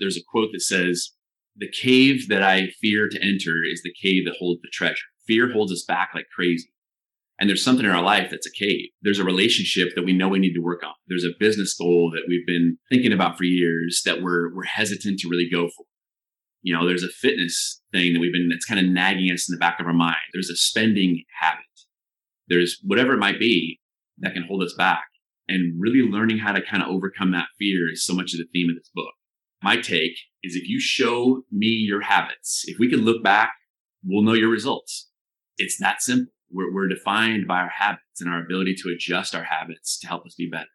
There's a quote that says, The cave that I fear to enter is the cave that holds the treasure. Fear holds us back like crazy. And there's something in our life that's a cave. There's a relationship that we know we need to work on. There's a business goal that we've been thinking about for years that we're, we're hesitant to really go for. You know, there's a fitness thing that we've been, that's kind of nagging us in the back of our mind. There's a spending habit. There's whatever it might be that can hold us back. And really learning how to kind of overcome that fear is so much of the theme of this book. My take is if you show me your habits, if we can look back, we'll know your results. It's that simple. We're, we're defined by our habits and our ability to adjust our habits to help us be better.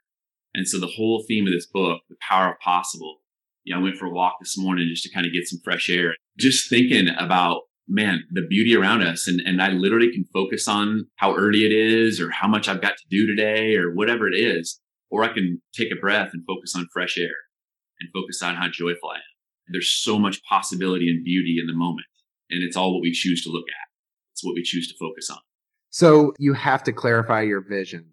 And so the whole theme of this book, the power of possible, you know, I went for a walk this morning just to kind of get some fresh air, just thinking about, man, the beauty around us. And, and I literally can focus on how early it is or how much I've got to do today or whatever it is. Or I can take a breath and focus on fresh air and focus on how joyful I am. There's so much possibility and beauty in the moment. And it's all what we choose to look at. It's what we choose to focus on. So you have to clarify your vision.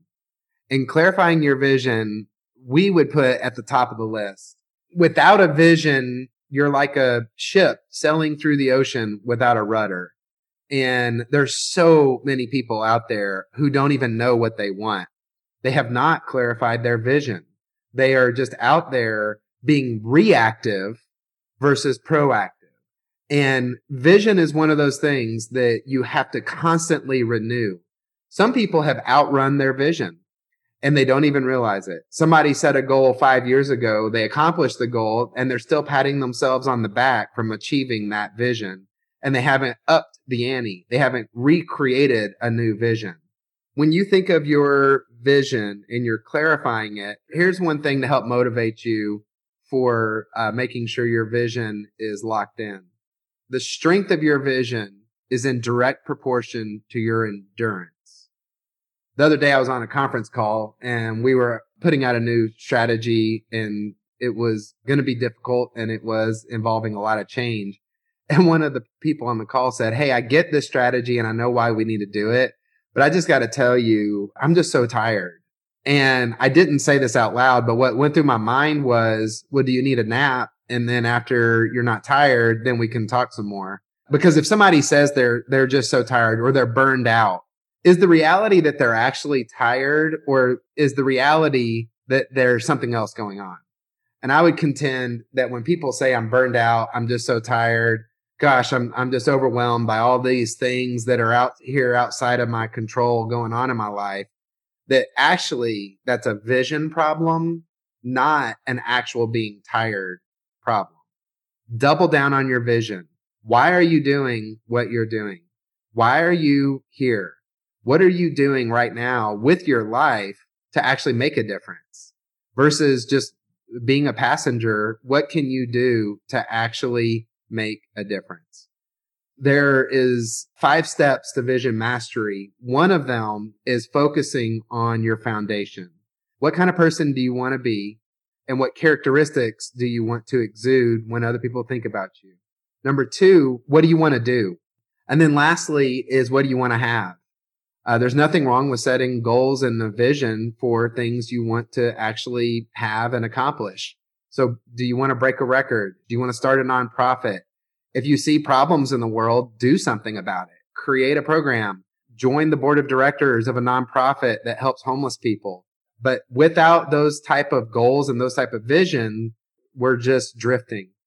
In clarifying your vision, we would put at the top of the list. Without a vision, you're like a ship sailing through the ocean without a rudder. And there's so many people out there who don't even know what they want. They have not clarified their vision. They are just out there being reactive versus proactive. And vision is one of those things that you have to constantly renew. Some people have outrun their vision and they don't even realize it. Somebody set a goal five years ago. They accomplished the goal and they're still patting themselves on the back from achieving that vision. And they haven't upped the ante. They haven't recreated a new vision. When you think of your vision and you're clarifying it, here's one thing to help motivate you for uh, making sure your vision is locked in the strength of your vision is in direct proportion to your endurance. The other day I was on a conference call and we were putting out a new strategy and it was going to be difficult and it was involving a lot of change. And one of the people on the call said, Hey, I get this strategy and I know why we need to do it, but I just got to tell you, I'm just so tired. And I didn't say this out loud, but what went through my mind was, well, do you need a nap? and then after you're not tired, then we can talk some more. Because if somebody says they're they're just so tired or they're burned out, is the reality that they're actually tired or is the reality that there's something else going on? And I would contend that when people say I'm burned out, I'm just so tired, gosh, I'm I'm just overwhelmed by all these things that are out here outside of my control going on in my life, that actually that's a vision problem, not an actual being tired problem. Double down on your vision. Why are you doing what you're doing? Why are you here? What are you doing right now with your life to actually make a difference versus just being a passenger? What can you do to actually make a difference? There is five steps to vision mastery. One of them is focusing on your foundation. What kind of person do you want to be? and what characteristics do you want to exude when other people think about you? Number two, what do you want to do? And then lastly is what do you want to have? Uh, there's nothing wrong with setting goals and the vision for things you want to actually have and accomplish. So do you want to break a record? Do you want to start a nonprofit? If you see problems in the world, do something about it. Create a program. Join the board of directors of a nonprofit that helps homeless people. But without those type of goals and those type of vision, we're just drifting.